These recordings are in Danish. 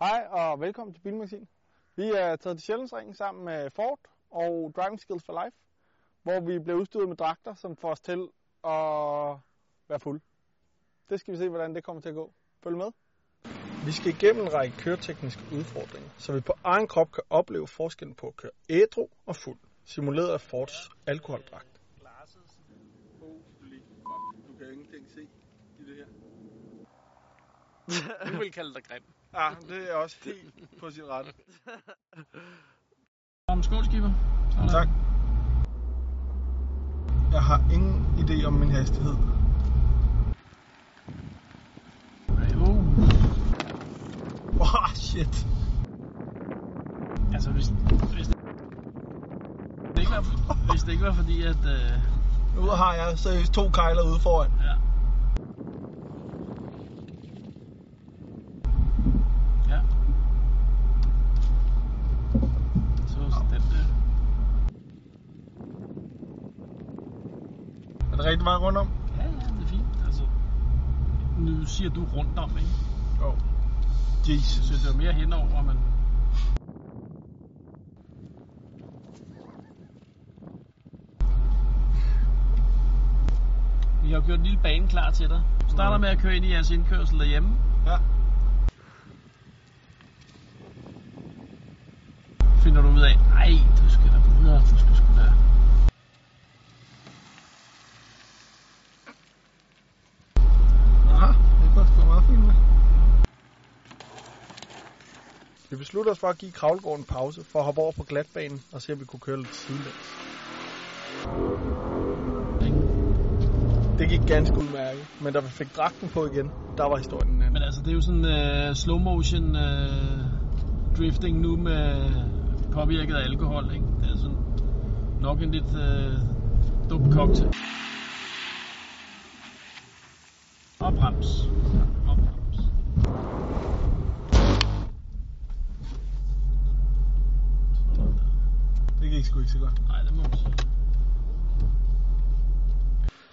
Hej og velkommen til Bilmagasin. Vi er taget til Sjællandsringen sammen med Ford og Driving Skills for Life, hvor vi bliver udstyret med dragter, som får os til at være fuld. Det skal vi se, hvordan det kommer til at gå. Følg med. Vi skal igennem en række køretekniske udfordringer, så vi på egen krop kan opleve forskellen på at køre ædru og fuld, simuleret af Fords alkoholdragt. Du kan ingenting se i det her. Du vil kalde dig grim. Ja, det er også helt på sin rette. Om skålskiver. Tak. Jeg har ingen idé om min hastighed. Jo. Wow, shit. Altså, hvis, hvis, det ikke var, hvis det ikke var fordi, at... Øh, Nu har jeg seriøst to kejler ude foran. Ja. Er det rigtig meget rundt om? Ja, ja, det er fint. Altså, nu siger du rundt om, ikke? Jo. Oh. Så Jesus. det er mere henover, men... Vi har gjort en lille bane klar til dig. Du starter Mhm. med at køre ind i jeres indkørsel derhjemme. Ja. Finder du ud af, ej, du skal da videre, du skal sgu da... Aha, det går sgu meget fint med. Vi besluttede os for at give kravlegården en pause for at hoppe over på glatbanen og se, om vi kunne køre lidt sidelæns. Det gik ganske udmærket, men da vi fik dragten på igen, der var historien en anden. Men altså, det er jo sådan uh, slow motion uh, drifting nu med påvirket af alkohol, ikke? Det er sådan nok en lidt uh, dum cocktail. Og brems. Sgu ikke så godt. Nej, det må man sige.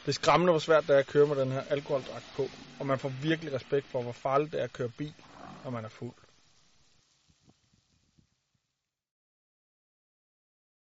Det er skræmmende, hvor svært det er at køre med den her alkoholdragt på, og man får virkelig respekt for, hvor farligt det er at køre bil, når man er fuld.